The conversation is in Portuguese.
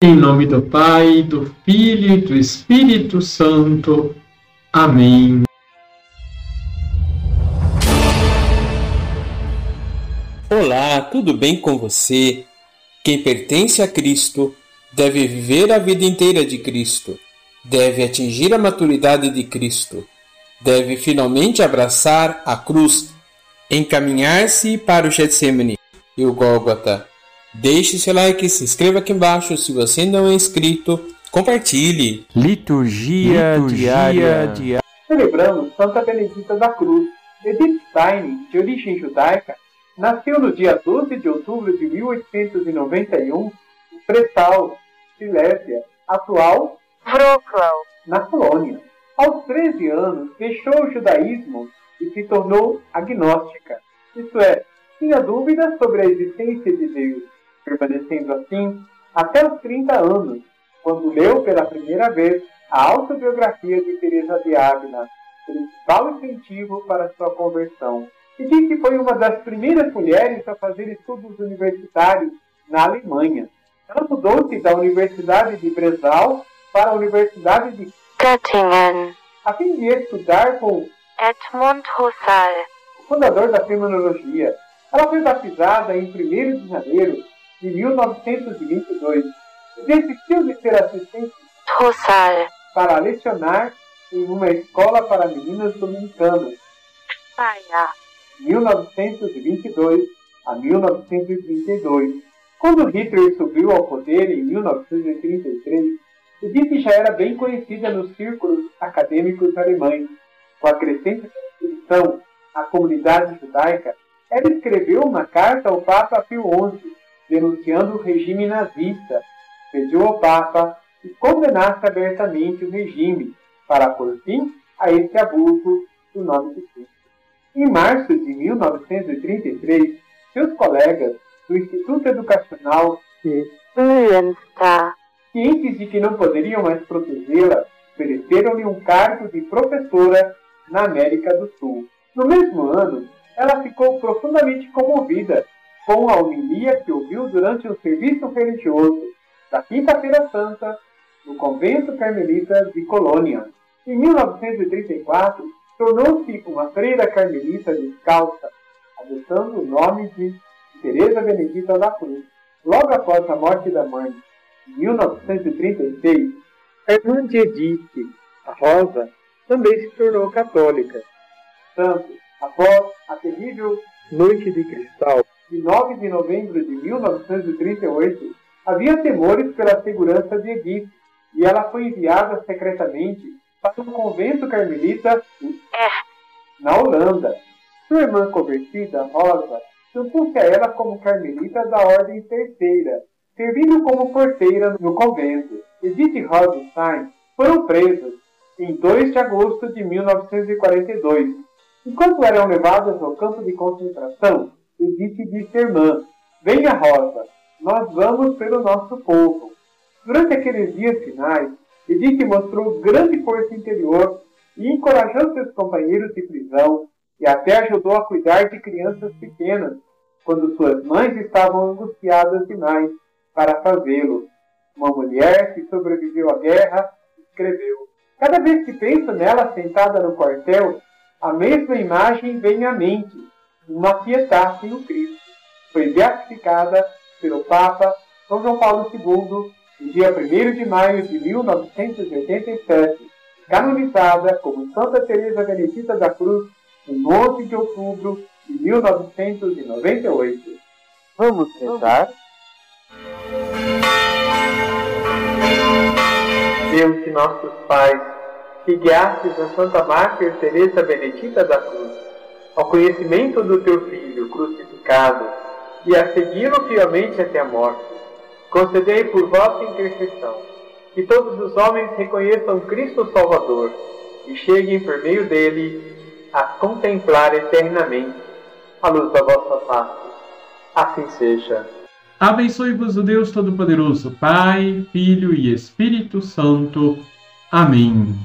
Em nome do Pai, do Filho e do Espírito Santo. Amém. Olá, tudo bem com você? Quem pertence a Cristo deve viver a vida inteira de Cristo, deve atingir a maturidade de Cristo, deve finalmente abraçar a cruz, encaminhar-se para o Getsemane e o Gólgota Deixe seu like, se inscreva aqui embaixo se você não é inscrito, compartilhe. Liturgia, Liturgia diária. Celebramos Santa Benedita da Cruz. Edith Stein, de origem judaica, nasceu no dia 12 de outubro de 1891 em Pressal, Silésia, atual Wrocław, na Polônia. Aos 13 anos, deixou o judaísmo e se tornou agnóstica, isto é, tinha dúvidas sobre a existência de Deus permanecendo assim até os 30 anos, quando leu pela primeira vez a autobiografia de Teresa de Ávila, principal incentivo para sua conversão, e diz que foi uma das primeiras mulheres a fazer estudos universitários na Alemanha. Ela mudou-se da Universidade de Breslau para a Universidade de Göttingen, a fim de estudar com Edmund Husserl, o fundador da fenomenologia. Ela foi batizada em 1 de janeiro de 1922, desistiu de ser assistente para lecionar em uma escola para meninas dominicanas. Saia. 1922 a 1932. Quando Hitler subiu ao poder em 1933, Edith já era bem conhecida nos círculos acadêmicos alemães. Com a crescente oposição à comunidade judaica, ela escreveu uma carta ao Papa Pio XI, denunciando o regime nazista, pediu ao Papa que condenasse abertamente o regime para pôr fim a esse abuso do nome de Cristo. Em março de 1933, seus colegas do Instituto Educacional de cientes de que não poderiam mais protegê-la, ofereceram-lhe um cargo de professora na América do Sul. No mesmo ano, ela ficou profundamente comovida com a homilia que ouviu durante o serviço religioso da Quinta-feira Santa no convento carmelita de Colônia. Em 1934, tornou-se uma freira carmelita descalça, adotando o nome de Teresa Benedita da Cruz. Logo após a morte da mãe, em 1936, a irmã de Edith, a Rosa, também se tornou católica. Tanto, após a terrível Noite de Cristal, de 9 de novembro de 1938, havia temores pela segurança de Edith e ela foi enviada secretamente para um convento carmelita na Holanda. Sua irmã convertida, Rosa, juntou-se a ela como carmelita da Ordem Terceira, servindo como porteira no convento. Edith e Rosenstein foram presos em 2 de agosto de 1942. Enquanto eram levadas ao campo de concentração, Edith disse à irmã: Venha, Rosa, nós vamos pelo nosso povo. Durante aqueles dias finais, Edith mostrou grande força interior e encorajou seus companheiros de prisão e até ajudou a cuidar de crianças pequenas, quando suas mães estavam angustiadas demais para fazê-lo. Uma mulher que sobreviveu à guerra escreveu: Cada vez que penso nela sentada no quartel, a mesma imagem vem à mente uma piedade no Cristo. Foi beatificada pelo Papa São João Paulo II no dia 1 de maio de 1987, canonizada como Santa Teresa Benedita da Cruz no 11 de outubro de 1998. Vamos rezar? Deus de nossos pais, que guiastes a Santa Mártir Teresa Benedita da Cruz, ao conhecimento do teu Filho crucificado e a segui-lo fielmente até a morte. Concedei por vossa intercessão que todos os homens reconheçam Cristo Salvador e cheguem por meio dele a contemplar eternamente a luz da vossa face. Assim seja. Abençoe-vos o Deus Todo-Poderoso, Pai, Filho e Espírito Santo. Amém.